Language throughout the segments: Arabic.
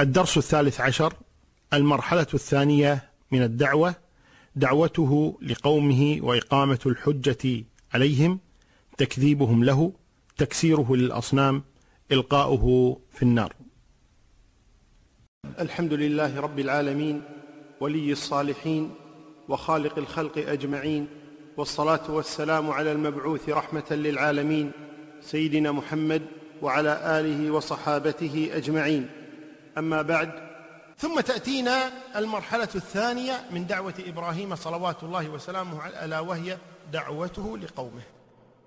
الدرس الثالث عشر المرحلة الثانية من الدعوة دعوته لقومه وإقامة الحجة عليهم تكذيبهم له تكسيره للأصنام إلقاؤه في النار. الحمد لله رب العالمين ولي الصالحين وخالق الخلق أجمعين والصلاة والسلام على المبعوث رحمة للعالمين سيدنا محمد وعلى آله وصحابته أجمعين. أما بعد. ثم تأتينا المرحلة الثانية من دعوة إبراهيم صلوات الله وسلامه ألا وهي دعوته لقومه.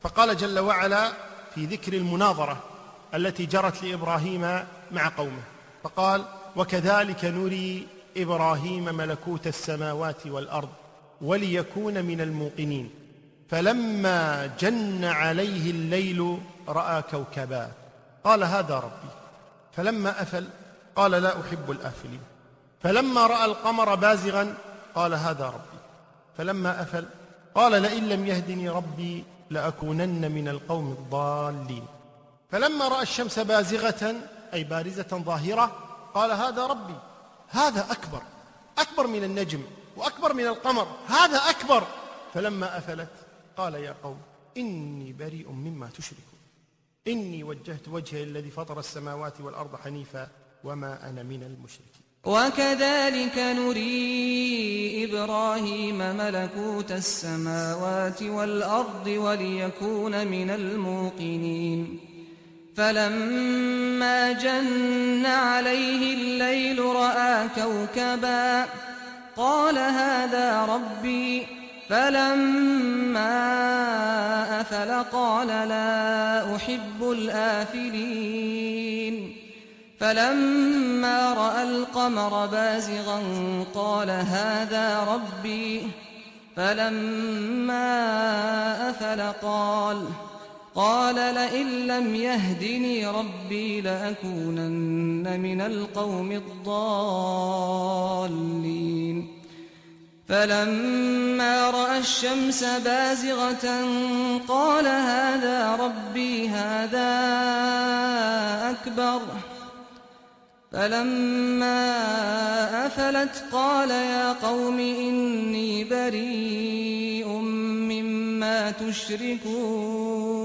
فقال جل وعلا في ذكر المناظرة التي جرت لإبراهيم مع قومه. فقال وكذلك نري إبراهيم ملكوت السماوات والأرض وليكون من الموقنين. فلما جن عليه الليل رأى كوكبا. قال هذا ربي. فلما أفل قال لا أحب الآفلين. فلما رأى القمر بازغا قال هذا ربي. فلما أفل قال لئن لم يهدني ربي لأكونن من القوم الضالين. فلما رأى الشمس بازغة أي بارزة ظاهرة قال هذا ربي. هذا أكبر أكبر من النجم وأكبر من القمر. هذا أكبر. فلما أفلت قال يا قوم إني بريء مما تشركون. إني وجهت وجهي الذي فطر السماوات والأرض حنيفا. وما أنا من المشركين. وكذلك نري إبراهيم ملكوت السماوات والأرض وليكون من الموقنين. فلما جن عليه الليل رأى كوكبا قال هذا ربي فلما أفل قال لا أحب الآفلين. فلما رأى القمر بازغا قال هذا ربي. فلما أفل قال قال لئن لم يهدني ربي لأكونن من القوم الضالين. فلما رأى الشمس بازغة قال هذا ربي هذا أكبر. فلما أفلت قال يا قوم إني بريء مما تشركون.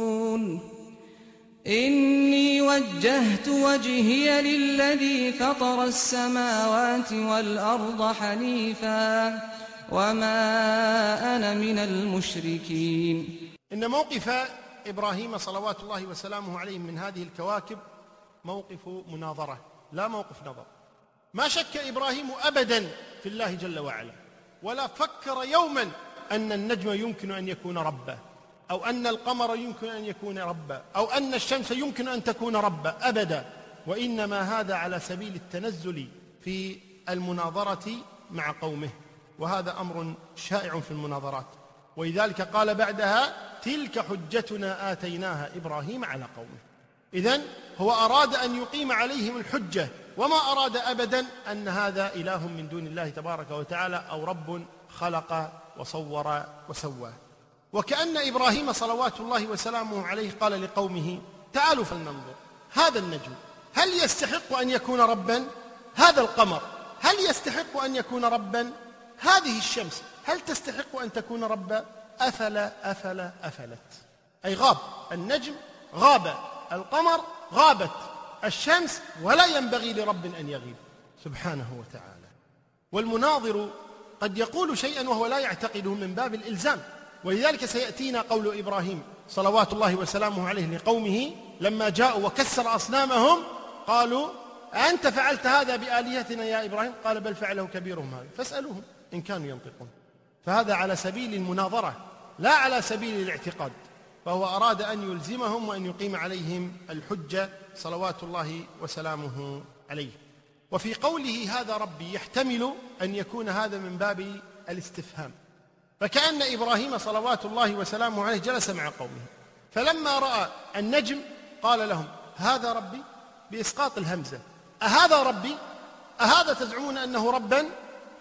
إني وجهت وجهي للذي فطر السماوات والأرض حنيفا وما أنا من المشركين. إن موقف إبراهيم صلوات الله وسلامه عليه من هذه الكواكب موقف مناظرة. لا موقف نظر. ما شك إبراهيم أبدا في الله جل وعلا ولا فكر يوما أن النجم يمكن أن يكون ربا أو أن القمر يمكن أن يكون ربا أو أن الشمس يمكن أن تكون ربا أبدا. وإنما هذا على سبيل التنزل في المناظرة مع قومه. وهذا أمر شائع في المناظرات. ولذلك قال بعدها تلك حجتنا آتيناها إبراهيم على قومه. إذا هو أراد أن يقيم عليهم الحجة وما أراد أبدا أن هذا إله من دون الله تبارك وتعالى أو رب خلق وصور وسوى. وكأن إبراهيم صلوات الله وسلامه عليه قال لقومه تعالوا فلننظر هذا النجم هل يستحق أن يكون ربا؟ هذا القمر هل يستحق أن يكون ربا؟ هذه الشمس هل تستحق أن تكون ربا؟ أفل أفل أفلت. أي غاب النجم غاب. القمر غابت الشمس ولا ينبغي لرب أن يغيب. سبحانه وتعالى. والمناظر قد يقول شيئا وهو لا يعتقده من باب الإلزام. ولذلك سيأتينا قول إبراهيم صلوات الله وسلامه عليه لقومه لما جاءوا وكسر أصنامهم قالوا أنت فعلت هذا بآلهتنا يا إبراهيم؟ قال بل فعله كبيرهم هذا. فاسألوهم إن كانوا ينطقون. فهذا على سبيل المناظرة لا على سبيل الاعتقاد. فهو أراد أن يلزمهم وأن يقيم عليهم الحجة صلوات الله وسلامه عليه. وفي قوله هذا ربي يحتمل أن يكون هذا من باب الاستفهام. فكأن إبراهيم صلوات الله وسلامه عليه جلس مع قومه. فلما رأى النجم قال لهم هذا ربي؟ بإسقاط الهمزة. أهذا ربي؟ أهذا تزعمون أنه ربا؟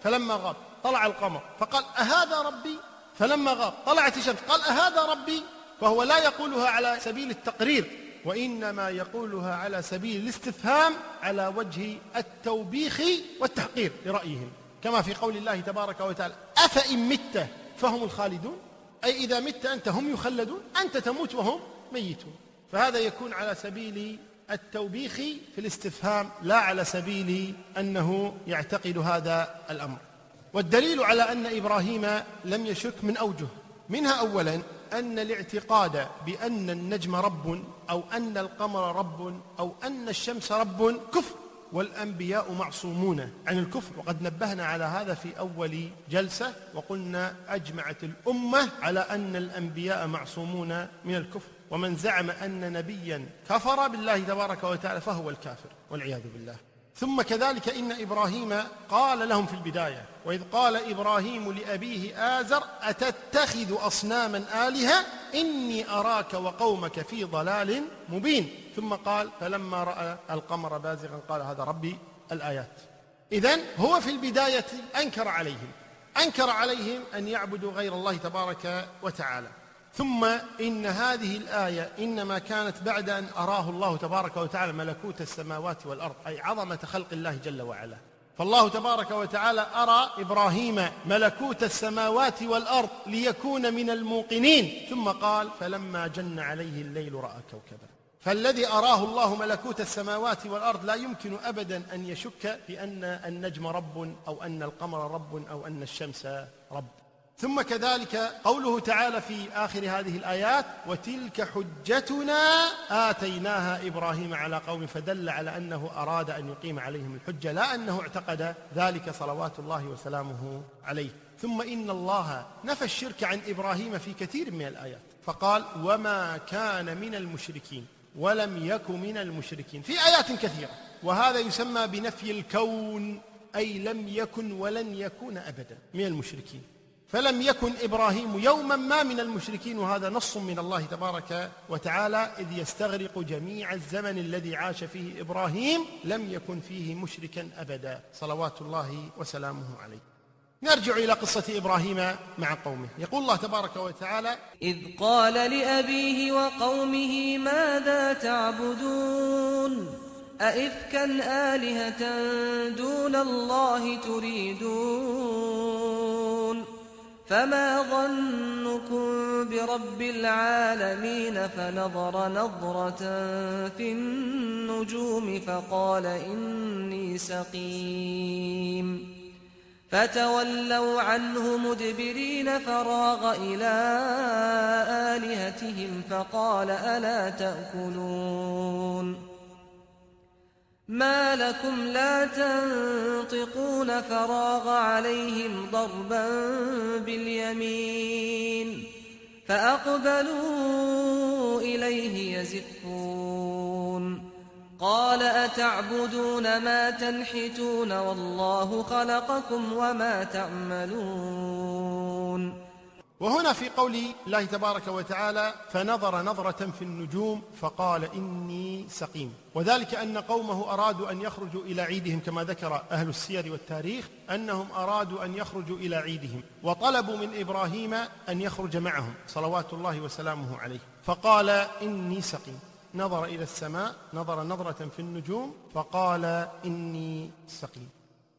فلما غاب طلع القمر. فقال أهذا ربي؟ فلما غاب طلعت الشمس. قال أهذا ربي؟ فهو لا يقولها على سبيل التقرير وإنما يقولها على سبيل الاستفهام على وجه التوبيخ والتحقير لرأيهم. كما في قول الله تبارك وتعالى أفإن مت فهم الخالدون؟ أي إذا مت أنت هم يخلدون أنت تموت وهم ميتون. فهذا يكون على سبيل التوبيخ في الاستفهام لا على سبيل أنه يعتقد هذا الأمر. والدليل على أن إبراهيم لم يشك من أوجه منها أولا أن الاعتقاد بأن النجم رب أو أن القمر رب أو أن الشمس رب كفر والأنبياء معصومون عن الكفر. وقد نبهنا على هذا في أول جلسة وقلنا أجمعت الأمة على أن الأنبياء معصومون من الكفر. ومن زعم أن نبيا كفر بالله تبارك وتعالى فهو الكافر والعياذ بالله. ثم كذلك إن إبراهيم قال لهم في البداية وإذ قال إبراهيم لأبيه آزر أتتخذ أصناما آلهة؟ إني أراك وقومك في ضلال مبين. ثم قال فلما رأى القمر بازغا قال هذا ربي الآيات. إذن هو في البداية أنكر عليهم أنكر عليهم أن يعبدوا غير الله تبارك وتعالى. ثم إن هذه الآية إنما كانت بعد أن أراه الله تبارك وتعالى ملكوت السماوات والأرض أي عظمة خلق الله جل وعلا. فالله تبارك وتعالى أرى إبراهيم ملكوت السماوات والأرض ليكون من الموقنين. ثم قال فلما جن عليه الليل رأى كوكبا. فالذي أراه الله ملكوت السماوات والأرض لا يمكن أبدا أن يشك بأن النجم رب أو أن القمر رب أو أن الشمس رب. ثم كذلك قوله تعالى في آخر هذه الآيات وتلك حجتنا آتيناها إبراهيم على قوم فدل على أنه أراد أن يقيم عليهم الحجة لا أنه اعتقد ذلك صلوات الله وسلامه عليه. ثم إن الله نفى الشرك عن إبراهيم في كثير من الآيات فقال وما كان من المشركين ولم يك من المشركين. في آيات كثيرة وهذا يسمى بنفي الكون أي لم يكن ولن يكون أبدا من المشركين. فلم يكن إبراهيم يوما ما من المشركين وهذا نص من الله تبارك وتعالى إذ يستغرق جميع الزمن الذي عاش فيه إبراهيم لم يكن فيه مشركا ابدا. صلوات الله وسلامه عليه. نرجع إلى قصة إبراهيم مع قومه. يقول الله تبارك وتعالى إذ قال لأبيه وقومه ماذا تعبدون؟ أئفكا آلهة دون الله تريدون؟ فما ظنكم برب العالمين فنظر نظرة في النجوم فقال إني سقيم. فتولوا عنه مدبرين فراغ إلى آلهتهم فقال ألا تأكلون. ما لكم لا تنطقون فراغ عليهم ضربا باليمين فأقبلوا إليه يزفون قال أتعبدون ما تنحتون والله خلقكم وما تعملون وهنا في قول الله تبارك وتعالى فنظر نظرة في النجوم فقال إني سقيم. وذلك أن قومه أرادوا أن يخرجوا إلى عيدهم كما ذكر أهل السير والتاريخ أنهم أرادوا أن يخرجوا إلى عيدهم وطلبوا من إبراهيم أن يخرج معهم صلوات الله وسلامه عليه. فقال إني سقيم. نظر إلى السماء نظر نظرة في النجوم فقال إني سقيم.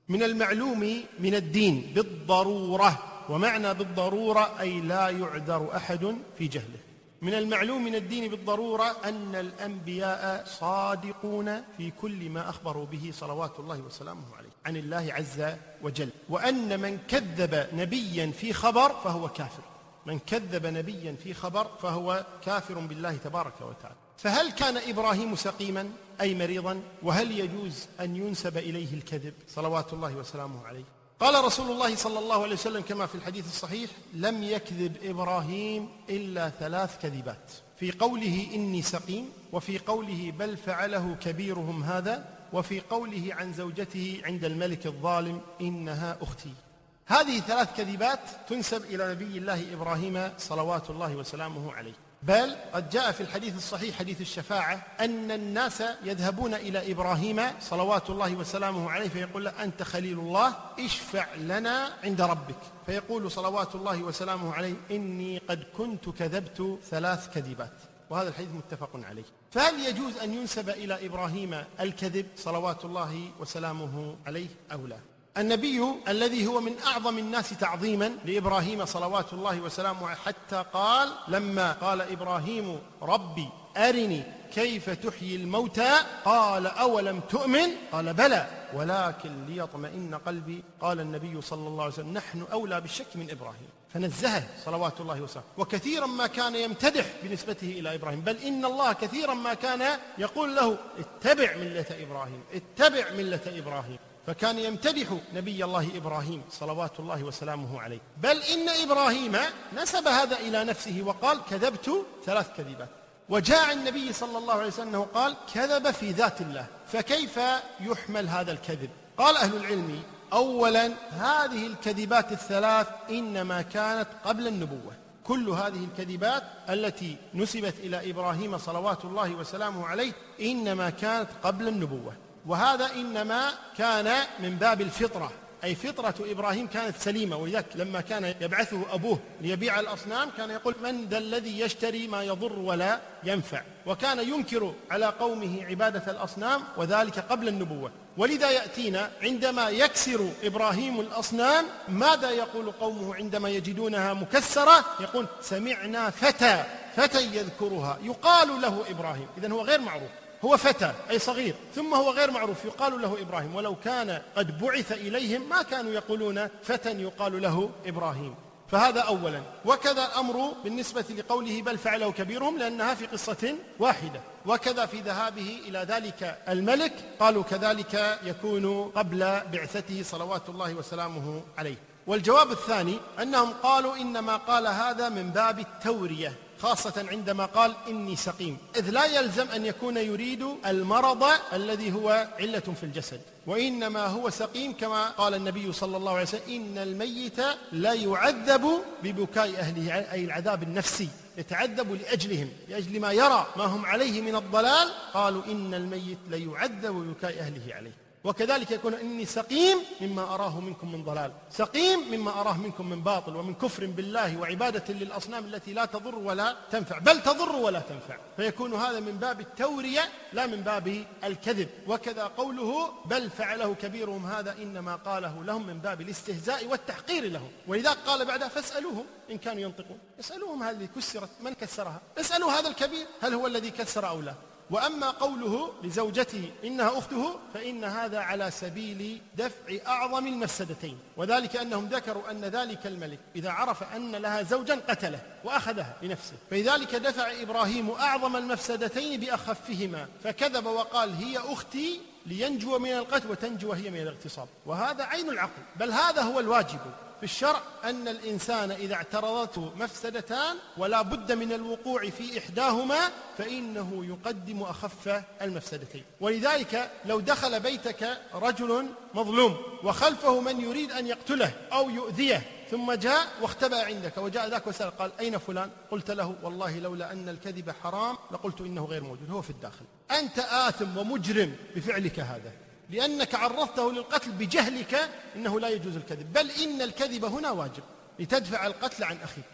من المعلوم من الدين بالضرورة ومعنى بالضرورة أي لا يعذر أحد في جهله. من المعلوم من الدين بالضرورة أن الأنبياء صادقون في كل ما أخبروا به صلوات الله وسلامه عليه. عن الله عز وجل. وأن من كذب نبيا في خبر فهو كافر. من كذب نبيا في خبر فهو كافر بالله تبارك وتعالى. فهل كان إبراهيم سقيما أي مريضا؟ وهل يجوز أن ينسب إليه الكذب صلوات الله وسلامه عليه؟ قال رسول الله صلى الله عليه وسلم كما في الحديث الصحيح لم يكذب إبراهيم إلا ثلاث كذبات. في قوله إني سقيم وفي قوله بل فعله كبيرهم هذا وفي قوله عن زوجته عند الملك الظالم إنها أختي. هذه ثلاث كذبات تنسب إلى نبي الله إبراهيم صلوات الله وسلامه عليه. بل قد جاء في الحديث الصحيح حديث الشفاعة أن الناس يذهبون إلى إبراهيم صلوات الله وسلامه عليه فيقول له أنت خليل الله اشفع لنا عند ربك. فيقول صلوات الله وسلامه عليه إني قد كنت كذبت ثلاث كذبات. وهذا الحديث متفق عليه. فهل يجوز أن ينسب إلى إبراهيم الكذب صلوات الله وسلامه عليه أو لا؟ النبي الذي هو من أعظم الناس تعظيما لإبراهيم صلوات الله وسلامه حتى قال لما قال إبراهيم ربي أرني كيف تحيي الموتى قال أولم تؤمن؟ قال بلى ولكن ليطمئن قلبي. قال النبي صلى الله عليه وسلم نحن أولى بالشك من إبراهيم. فنزهه صلوات الله وسلامه. وكثيرا ما كان يمتدح بنسبته إلى إبراهيم بل إن الله كثيرا ما كان يقول له اتبع ملة إبراهيم اتبع ملة إبراهيم. فكان يمتدح نبي الله إبراهيم صلوات الله وسلامه عليه. بل إن إبراهيم نسب هذا إلى نفسه وقال كذبت ثلاث كذبات. وجاء النبي صلى الله عليه وسلم أنه قال كذب في ذات الله فكيف يحمل هذا الكذب؟ قال أهل العلم اولا هذه الكذبات الثلاث إنما كانت قبل النبوة. كل هذه الكذبات التي نسبت إلى إبراهيم صلوات الله وسلامه عليه إنما كانت قبل النبوة. وهذا إنما كان من باب الفطرة أي فطرة إبراهيم كانت سليمة ولذلك لما كان يبعثه أبوه ليبيع الأصنام كان يقول من ذا الذي يشتري ما يضر ولا ينفع؟ وكان ينكر على قومه عبادة الأصنام وذلك قبل النبوة. ولذا يأتينا عندما يكسر إبراهيم الأصنام ماذا يقول قومه عندما يجدونها مكسرة؟ يقول سمعنا فتى فتى يذكرها يقال له إبراهيم. اذا هو غير معروف. هو فتى أي صغير ثم هو غير معروف. يقال له إبراهيم. ولو كان قد بعث إليهم ما كانوا يقولون فتى يقال له إبراهيم. فهذا أولا. وكذا الأمر بالنسبة لقوله بل فعله كبيرهم لأنها في قصة واحدة. وكذا في ذهابه إلى ذلك الملك قالوا كذلك يكون قبل بعثته صلوات الله وسلامه عليه. والجواب الثاني أنهم قالوا إنما قال هذا من باب التورية. خاصة عندما قال إني سقيم. إذ لا يلزم أن يكون يريد المرض الذي هو علة في الجسد وإنما هو سقيم كما قال النبي صلى الله عليه وسلم إن الميت لا يعذب ببكاء أهله أي العذاب النفسي يتعذب لأجلهم لأجل ما يرى ما هم عليه من الضلال. قالوا إن الميت ليعذب ببكاء أهله عليه. وكذلك يكون إني سقيم مما أراه منكم من ضلال. سقيم مما أراه منكم من باطل ومن كفر بالله وعبادة للأصنام التي لا تضر ولا تنفع بل تضر ولا تنفع. فيكون هذا من باب التورية لا من باب الكذب. وكذا قوله بل فعله كبيرهم هذا إنما قاله لهم من باب الاستهزاء والتحقير لهم. ولذلك قال بعدها فاسألوهم إن كانوا ينطقون. اسألوهم هذه كسرت من كسرها؟ اسألوا هذا الكبير هل هو الذي كسر أو لا؟ وأما قوله لزوجته إنها أخته فإن هذا على سبيل دفع أعظم المفسدتين وذلك أنهم ذكروا أن ذلك الملك إذا عرف أن لها زوجا قتله وأخذها لنفسه. فلذلك دفع إبراهيم أعظم المفسدتين بأخفهما فكذب وقال هي أختي لينجو من القتل وتنجو هي من الاغتصاب. وهذا عين العقل بل هذا هو الواجب. في الشرع أن الإنسان إذا اعترضته مفسدتان ولا بد من الوقوع في إحداهما فإنه يقدم أخف المفسدتين. ولذلك لو دخل بيتك رجل مظلوم وخلفه من يريد أن يقتله أو يؤذيه ثم جاء واختبأ عندك وجاء ذاك وسأل قال أين فلان؟ قلت له والله لولا أن الكذب حرام لقلت إنه غير موجود هو في الداخل. أنت آثم ومجرم بفعلك هذا. لأنك عرضته للقتل بجهلك إنه لا يجوز الكذب. بل إن الكذب هنا واجب لتدفع القتل عن أخيك.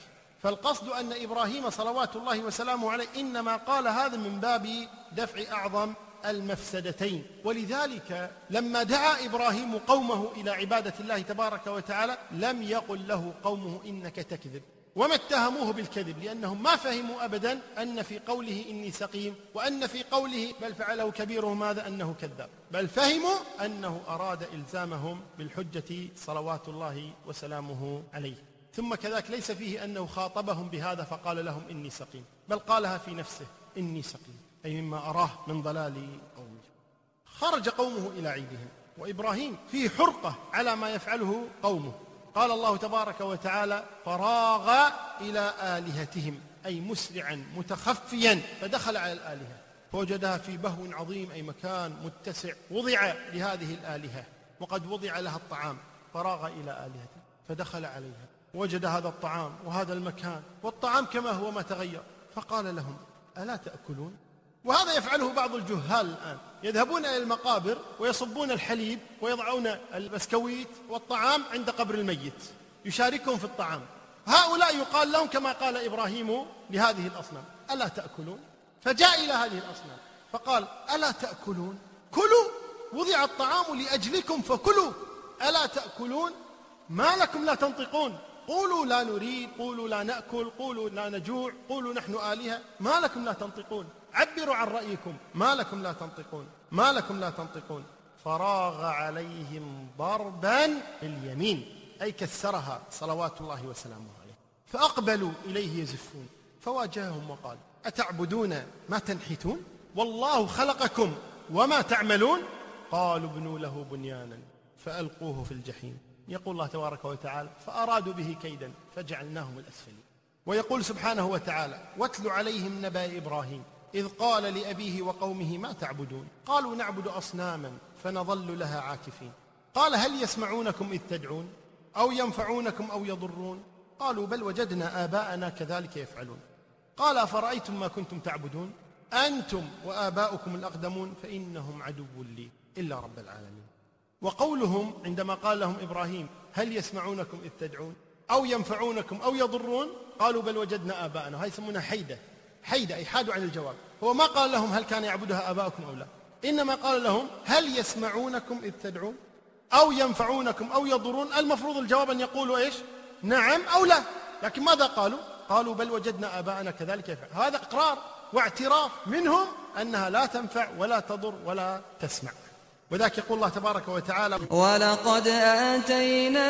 فالقصد أن إبراهيم صلوات الله وسلامه عليه إنما قال هذا من باب دفع أعظم المفسدتين. ولذلك لما دعا إبراهيم قومه إلى عبادة الله تبارك وتعالى لم يقل له قومه إنك تكذب. وما اتهموه بالكذب لأنهم ما فهموا أبدا أن في قوله إني سقيم وأن في قوله بل فعله كبيرهم هذا أنه كذاب. بل فهموا أنه أراد إلزامهم بالحجة صلوات الله وسلامه عليه. ثم كذلك ليس فيه أنه خاطبهم بهذا فقال لهم إني سقيم بل قالها في نفسه إني سقيم أي مما أراه من ضلال قومه خرج قومه إلى عيدهم وإبراهيم فيه حرقة على ما يفعله قومه. قال الله تبارك وتعالى فراغ إلى آلهتهم أي مسرعا متخفيا فدخل على الآلهة. فوجدها في بهو عظيم أي مكان متسع وضع لهذه الآلهة وقد وضع لها الطعام. فراغ إلى آلهته فدخل عليها. وجد هذا الطعام وهذا المكان والطعام كما هو ما تغير. فقال لهم ألا تأكلون؟ وهذا يفعله بعض الجهال الآن. يذهبون إلى المقابر ويصبون الحليب ويضعون البسكويت والطعام عند قبر الميت. يشاركهم في الطعام. هؤلاء يقال لهم كما قال إبراهيم لهذه الأصنام ألا تأكلون؟ فجاء إلى هذه الأصنام فقال ألا تأكلون؟ كلوا وضع الطعام لأجلكم فكلوا. ألا تأكلون؟ ما لكم لا تنطقون؟ قولوا لا نريد قولوا لا نأكل قولوا لا نجوع قولوا نحن آلهة. ما لكم لا تنطقون؟ عبروا عن رأيكم. ما لكم لا تنطقون. ما لكم لا تنطقون. فراغ عليهم ضربا باليمين أي كسرها صلوات الله وسلامه عليه. فأقبلوا إليه يزفون. فواجههم وقال أتعبدون ما تنحتون؟ والله خلقكم. وما تعملون؟ قالوا ابنوا له بنيانا. فألقوه في الجحيم. يقول الله تبارك وتعالى فأرادوا به كيدا فجعلناهم الأسفلين. ويقول سبحانه وتعالى واتل عليهم نبأ إبراهيم. إذ قال لأبيه وقومه ما تعبدون؟ قالوا نعبد أصناما فنظل لها عاكفين. قال هل يسمعونكم إذ تدعون؟ أو ينفعونكم أو يضرون؟ قالوا بل وجدنا آباءنا كذلك يفعلون. قال أفرأيتم ما كنتم تعبدون؟ أنتم وآباؤكم الأقدمون فإنهم عدو لي إلا رب العالمين. وقولهم عندما قال لهم إبراهيم هل يسمعونكم إذ تدعون؟ أو ينفعونكم أو يضرون؟ قالوا بل وجدنا آباءنا. هاي يسمونها حيدة. حيدة أي حادوا عن الجواب. هو ما قال لهم هل كان يعبدها آباؤكم أو لا. إنما قال لهم هل يسمعونكم إذ تدعون أو ينفعونكم أو يضرون؟ المفروض الجواب أن يقولوا إيش؟ نعم أو لا. لكن ماذا قالوا؟ قالوا بل وجدنا آباءنا كذلك يفعل هذا إقرار واعتراف منهم أنها لا تنفع ولا تضر ولا تسمع. وذاك يقول الله تبارك وتعالى ولقد آتينا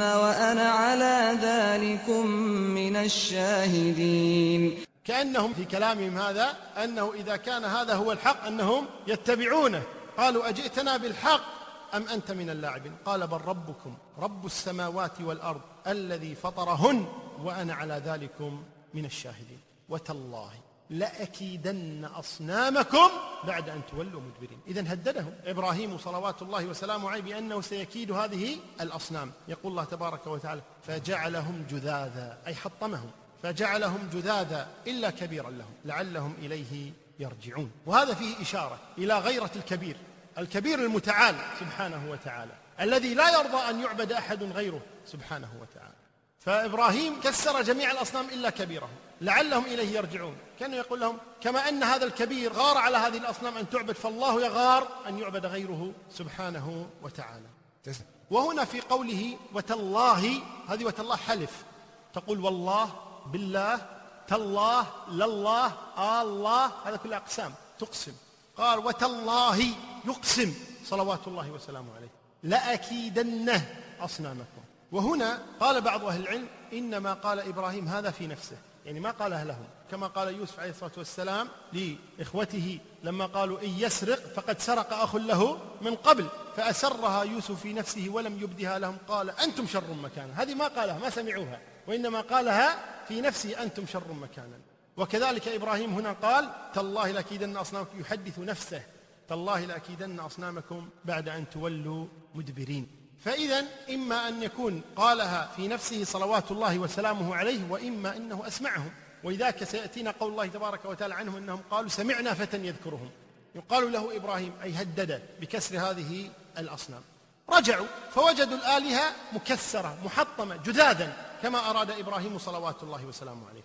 وأنا على ذلكم من الشاهدين. كأنهم في كلامهم هذا أنه إذا كان هذا هو الحق أنهم يتبعونه. قالوا أجئتنا بالحق أم أنت من اللاعبين؟ قال بل ربكم رب السماوات والأرض الذي فطرهن وأنا على ذلكم من الشاهدين. وتالله. لأكيدن أصنامكم بعد أن تولوا مدبرين. إذا هددهم إبراهيم صلوات الله وسلامه عليه بأنه سيكيد هذه الأصنام. يقول الله تبارك وتعالى فجعلهم جذاذا أي حطمهم. فجعلهم جذاذا إلا كبيرا لهم لعلهم إليه يرجعون. وهذا فيه إشارة إلى غيرة الكبير الكبير المتعال سبحانه وتعالى الذي لا يرضى أن يعبد أحد غيره سبحانه وتعالى. فإبراهيم كسر جميع الأصنام إلا كبيرهم. لعلهم إليه يرجعون. كان يقول لهم كما أن هذا الكبير غار على هذه الأصنام أن تعبد فالله يغار أن يعبد غيره سبحانه وتعالى. وهنا في قوله وتالله هذه وتالله حلف. تقول والله بالله تالله لله الله هذا كله أقسام تقسم. قال وتالله يقسم صلوات الله وسلامه عليه. لأكيدن أصنامكم. وهنا قال بعض أهل العلم إنما قال إبراهيم هذا في نفسه يعني ما قالها لهم كما قال يوسف عليه الصلاة والسلام لإخوته لما قالوا إن يسرق فقد سرق أخ له من قبل فأسرها يوسف في نفسه ولم يبدها لهم قال أنتم شر مكانا هذه ما قالها ما سمعوها وإنما قالها في نفسه أنتم شر مكانا. وكذلك إبراهيم هنا قال تالله لأكيدن أصنامكم يحدث نفسه تالله لأكيدن أصنامكم بعد أن تولوا مدبرين. فإذا إما أن يكون قالها في نفسه صلوات الله وسلامه عليه وإما أنه أسمعهم ولذلك سيأتينا قول الله تبارك وتعالى عنهم أنهم قالوا سمعنا فتى يذكرهم. يقال له إبراهيم أي هدد بكسر هذه الأصنام. رجعوا فوجدوا الآلهة مكسرة محطمة جذاذا كما أراد إبراهيم صلوات الله وسلامه عليه.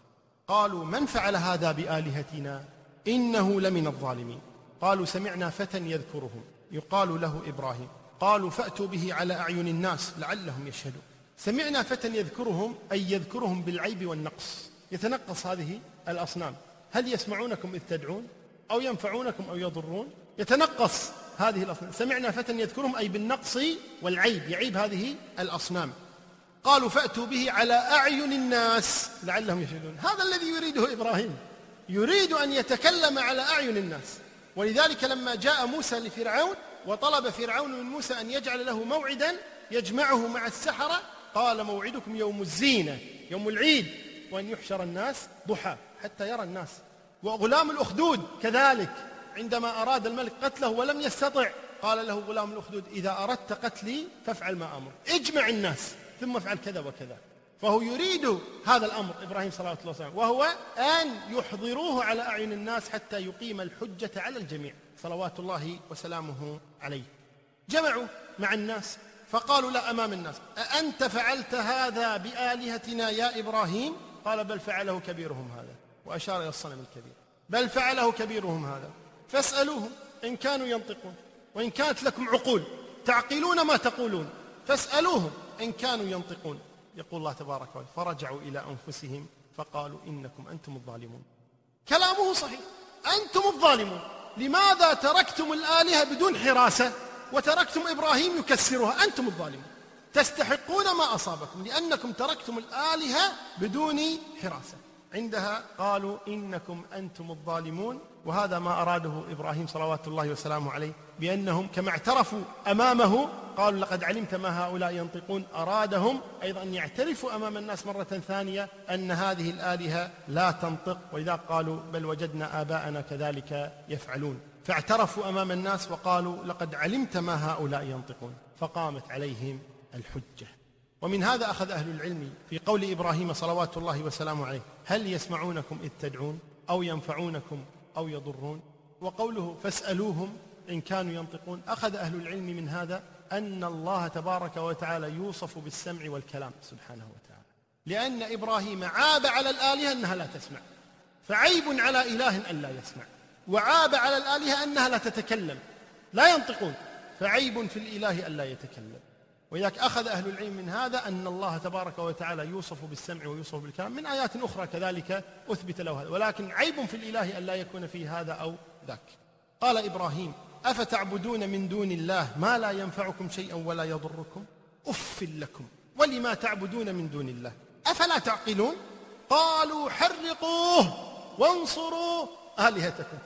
قالوا من فعل هذا بآلهتنا؟ إنه لمن الظالمين. قالوا سمعنا فتى يذكرهم. يقال له إبراهيم. قالوا فأتوا به على أعين الناس لعلهم يشهدون. سمعنا فتى يذكرهم أي يذكرهم بالعيب والنقص. يتنقص هذه الأصنام. هل يسمعونكم إذ تدعون؟ أو ينفعونكم أو يضرون؟ يتنقص هذه الأصنام. سمعنا فتى يذكرهم أي بالنقص والعيب. يعيب هذه الأصنام. قالوا فأتوا به على أعين الناس لعلهم يشهدون. هذا الذي يريده إبراهيم. يريد أن يتكلم على أعين الناس. ولذلك لما جاء موسى لفرعون وطلب فرعون من موسى أن يجعل له موعدا يجمعه مع السحرة. قال موعدكم يوم الزينة يوم العيد وأن يحشر الناس ضحى حتى يرى الناس. وغلام الأخدود كذلك عندما أراد الملك قتله ولم يستطع قال له غلام الأخدود إذا أردت قتلي فافعل ما أمر اجمع الناس ثم افعل كذا وكذا. فهو يريد هذا الأمر إبراهيم صلى الله عليه وسلم وهو أن يحضروه على أعين الناس حتى يقيم الحجة على الجميع. صلوات الله وسلامه عليه. جمعوا مع الناس فقالوا لا أمام الناس. أأنت فعلت هذا بآلهتنا يا إبراهيم؟ قال بل فعله كبيرهم هذا وأشار إلى الصنم الكبير. بل فعله كبيرهم هذا. فاسألوهم إن كانوا ينطقون وإن كانت لكم عقول تعقلون ما تقولون. فاسألوهم إن كانوا ينطقون. يقول الله تبارك وتعالى فرجعوا إلى أنفسهم فقالوا إنكم أنتم الظالمون. كلامه صحيح أنتم الظالمون. لماذا تركتم الآلهة بدون حراسة وتركتم إبراهيم يكسرها؟ أنتم الظالمون. تستحقون ما أصابكم لأنكم تركتم الآلهة بدون حراسة. عندها قالوا إنكم أنتم الظالمون وهذا ما أراده إبراهيم صلوات الله وسلامه عليه بأنهم كما اعترفوا أمامه قالوا لقد علمت ما هؤلاء ينطقون أرادهم أيضا أن يعترفوا أمام الناس مرة ثانية أن هذه الآلهة لا تنطق ولذا قالوا بل وجدنا آباءنا كذلك يفعلون. فاعترفوا أمام الناس وقالوا لقد علمت ما هؤلاء ينطقون فقامت عليهم الحجة. ومن هذا أخذ أهل العلم في قول إبراهيم صلوات الله وسلامه عليه هل يسمعونكم إذ تدعون أو ينفعونكم أو يضرون؟ وقوله فاسألوهم إن كانوا ينطقون أخذ أهل العلم من هذا أن الله تبارك وتعالى يوصف بالسمع والكلام سبحانه وتعالى. لأن إبراهيم عاب على الآلهة أنها لا تسمع فعيب على إله أن لا يسمع وعاب على الآلهة أنها لا تتكلم لا ينطقون فعيب في الإله أن لا يتكلم. ولذلك أخذ أهل العلم من هذا أن الله تبارك وتعالى يوصف بالسمع ويوصف بالكلام. من آيات أخرى كذلك أثبت له هذا. ولكن عيب في الإله أن لا يكون فيه هذا أو ذاك. قال إبراهيم أفتعبدون من دون الله ما لا ينفعكم شيئا ولا يضركم؟ أف لكم. ولما تعبدون من دون الله؟ أفلا تعقلون؟ قالوا حرقوه وانصروا آلهتكم.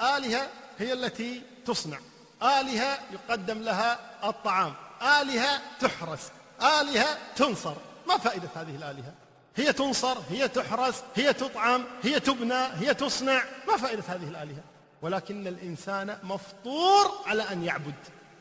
آلهة هي التي تصنع. آلهة يقدم لها الطعام. آلهة تحرس آلهة تنصر. ما فائدة هذه الآلهة؟ هي تنصر هي تحرس هي تطعم هي تبنى هي تصنع. ما فائدة هذه الآلهة؟ ولكن الإنسان مفطور على أن يعبد.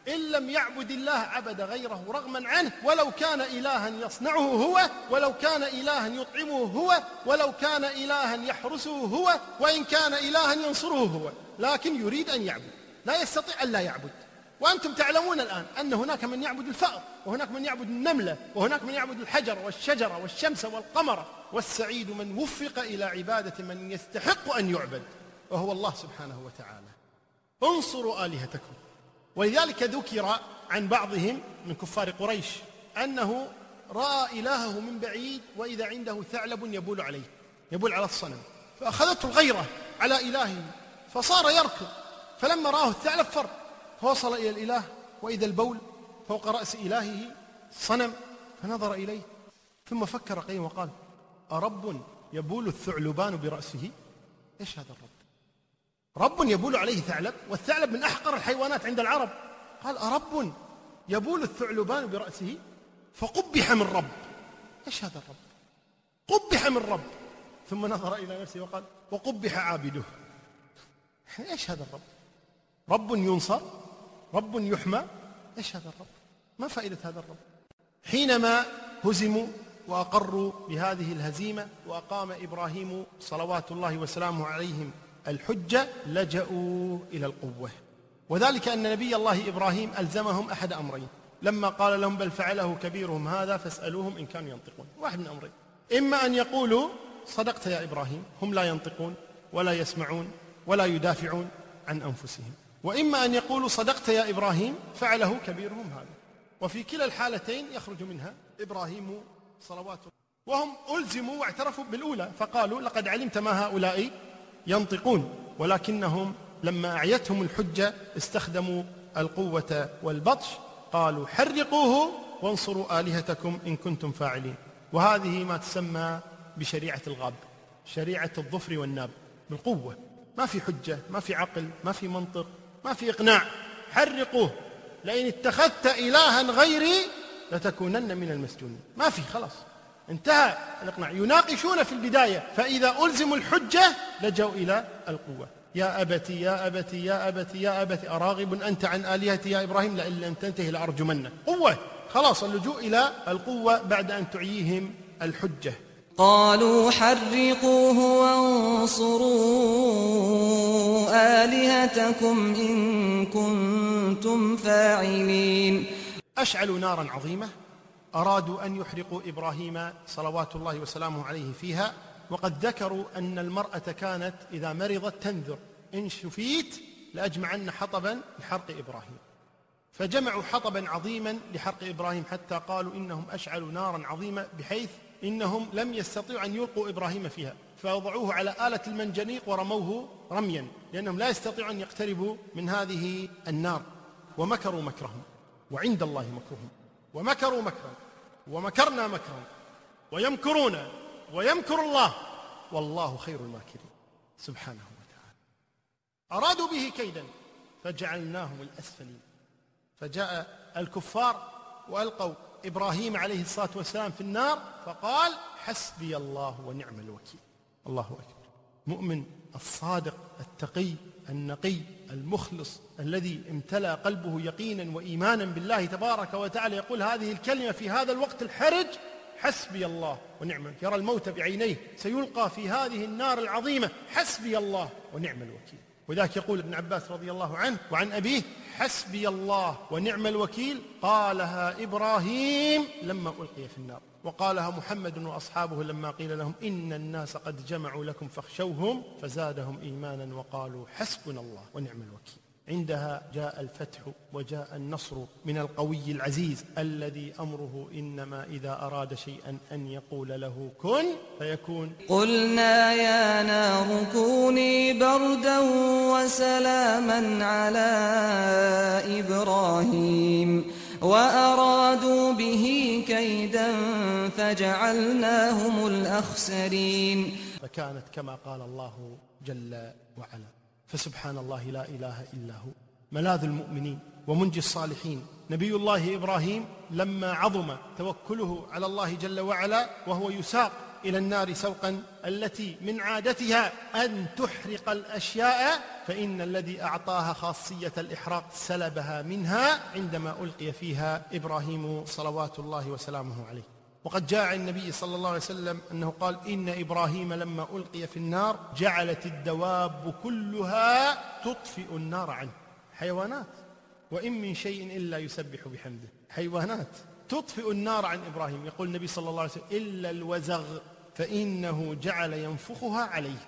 إن لم يعبد الله عبد غيره رغما عنه ولو كان إلها يصنعه هو ولو كان إلها يطعمه هو ولو كان إلها يحرسه هو وإن كان إلها ينصره هو. لكن يريد أن يعبد. لا يستطيع أن لا يعبد. وأنتم تعلمون الآن أن هناك من يعبد الفأر وهناك من يعبد النملة وهناك من يعبد الحجر والشجرة والشمس والقمر. والسعيد من وفق إلى عبادة من يستحق أن يعبد وهو الله سبحانه وتعالى. انصروا آلهتكم. ولذلك ذكر عن بعضهم من كفار قريش أنه رأى إلهه من بعيد وإذا عنده ثعلب يبول عليه يبول على الصنم. فأخذته الغيرة على إلهه فصار يركض. فلما رآه الثعلب فر فوصل إلى الإله وإذا البول فوق رأس إلهه صنم فنظر إليه ثم فكر قيم وقال أرب يبول الثعلبان برأسه؟ إيش هذا الرب؟ رب يبول عليه ثعلب والثعلب من أحقر الحيوانات عند العرب. قال أرب يبول الثعلبان برأسه؟ فقبح من رب. إيش هذا الرب؟ قبح من رب. ثم نظر إلى نفسه وقال وقبح عابده. إيش هذا الرب؟ رب ينصر رب يحمى إيش هذا الرب؟ ما فائدة هذا الرب؟ حينما هزموا وأقروا بهذه الهزيمة وأقام إبراهيم صلوات الله وسلامه عليهم الحجة لجأوا إلى القوة. وذلك أن نبي الله إبراهيم ألزمهم أحد أمرين. لما قال لهم بل فعله كبيرهم هذا فاسألوهم إن كانوا ينطقون. واحد من أمرين. إما أن يقولوا صدقت يا إبراهيم هم لا ينطقون ولا يسمعون ولا يدافعون عن أنفسهم. وإما أن يقولوا صدقت يا إبراهيم فعله كبيرهم هذا. وفي كلا الحالتين يخرج منها إبراهيم صلوات وهم ألزموا واعترفوا بالأولى فقالوا لقد علمت ما هؤلاء ينطقون ولكنهم لما أعيتهم الحجة استخدموا القوة والبطش قالوا حرقوه وانصروا آلهتكم إن كنتم فاعلين. وهذه ما تسمى بشريعة الغاب شريعة الظفر والناب بالقوة. ما في حجة ما في عقل ما في منطق. ما في إقناع. حرقوه. لئن اتخذت إلها غيري لتكونن من المسجونين. ما في خلاص. انتهى الإقناع. يناقشون في البداية. فإذا ألزموا الحجة لجوا إلى القوة. يا أبتي يا أبتي يا أبتي يا أبتي. أراغب أنت عن آلهتي يا إبراهيم لئن لم تنتهي لأرجمنك. قوة. خلاص اللجوء إلى القوة بعد أن تعييهم الحجة. قالوا حرقوه وانصروا آلهتكم إن كنتم فاعلين. أشعلوا نارا عظيمة أرادوا أن يحرقوا إبراهيم صلوات الله وسلامه عليه فيها وقد ذكروا أن المرأة كانت إذا مرضت تنذر إن شفيت لأجمعن حطبا لحرق إبراهيم. فجمعوا حطبا عظيما لحرق إبراهيم حتى قالوا إنهم أشعلوا نارا عظيمة بحيث إنهم لم يستطيعوا أن يلقوا إبراهيم فيها فوضعوه على آلة المنجنيق ورموه رميا لأنهم لا يستطيعوا أن يقتربوا من هذه النار. ومكروا مكرهم وعند الله مكرهم. ومكروا مكرا ومكرنا مكرا ويمكرون ويمكر الله. والله خير الماكرين. سبحانه وتعالى. أرادوا به كيدا فجعلناهم الأسفلين. فجاء الكفار وألقوا إبراهيم عليه الصلاة والسلام في النار فقال حسبي الله ونعم الوكيل. الله أكبر. مؤمن الصادق التقي النقي المخلص الذي امتلأ قلبه يقينا وإيمانا بالله تبارك وتعالى. يقول هذه الكلمة في هذا الوقت الحرج حسبي الله ونعم يرى الموت بعينيه سيلقى في هذه النار العظيمة حسبي الله ونعم الوكيل. وذاك يقول ابن عباس رضي الله عنه وعن أبيه حسبي الله ونعم الوكيل قالها إبراهيم لما ألقي في النار وقالها محمد وأصحابه لما قيل لهم إن الناس قد جمعوا لكم فاخشوهم فزادهم إيمانا وقالوا حسبنا الله ونعم الوكيل. عندها جاء الفتح وجاء النصر من القوي العزيز الذي أمره إنما إذا أراد شيئا أن يقول له كن فيكون. قلنا يا نار كوني بردا وسلاما على إبراهيم وأرادوا به كيدا فجعلناهم الأخسرين. فكانت كما قال الله جل وعلا. فسبحان الله لا إله إلا هو. ملاذ المؤمنين ومنجي الصالحين. نبي الله إبراهيم لما عظم توكله على الله جل وعلا وهو يساق إلى النار سوقا التي من عادتها أن تحرق الأشياء فإن الذي أعطاها خاصية الإحراق سلبها منها عندما ألقي فيها إبراهيم صلوات الله وسلامه عليه. وقد جاء عن النبي صلى الله عليه وسلم أنه قال إن إبراهيم لما ألقي في النار جعلت الدواب كلها تطفئ النار عنه. حيوانات. وإن من شيء إلا يسبح بحمده. حيوانات. تطفئ النار عن إبراهيم. يقول النبي صلى الله عليه وسلم إلا الوزغ فإنه جعل ينفخها عليه.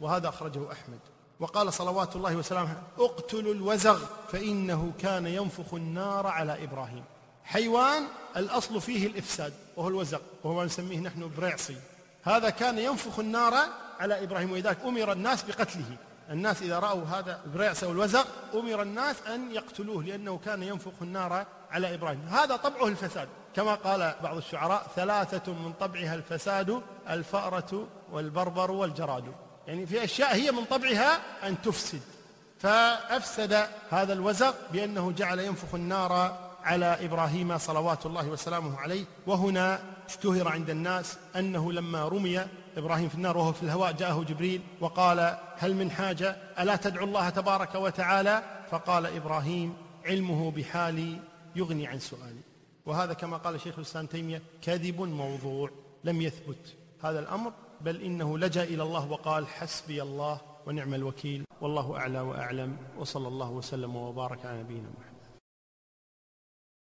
وهذا أخرجه أحمد. وقال صلوات الله وسلامه اقتلوا الوزغ فإنه كان ينفخ النار على إبراهيم. حيوان الأصل فيه الإفساد وهو الوزق وهو ما نسميه نحن بريعصي هذا كان ينفخ النار على إبراهيم ولذلك أمر الناس بقتله. الناس إذا رأوا هذا البريعس والوزق أمر الناس أن يقتلوه لأنه كان ينفخ النار على إبراهيم. هذا طبعه الفساد. كما قال بعض الشعراء ثلاثة من طبعها الفساد الفأرة والبربر والجراد. يعني في أشياء هي من طبعها أن تفسد. فأفسد هذا الوزق بأنه جعل ينفخ النار على إبراهيم صلوات الله وسلامه عليه وهنا اشتهر عند الناس أنه لما رمي إبراهيم في النار وهو في الهواء جاءه جبريل وقال هل من حاجة؟ ألا تدعو الله تبارك وتعالى؟ فقال إبراهيم علمه بحالي يغني عن سؤالي. وهذا كما قال شيخ الإسلام تيمية كذب موضوع لم يثبت هذا الأمر بل إنه لجأ إلى الله وقال حسبي الله ونعم الوكيل والله أعلى وأعلم وصلى الله وسلم وبارك على نبينا محمد.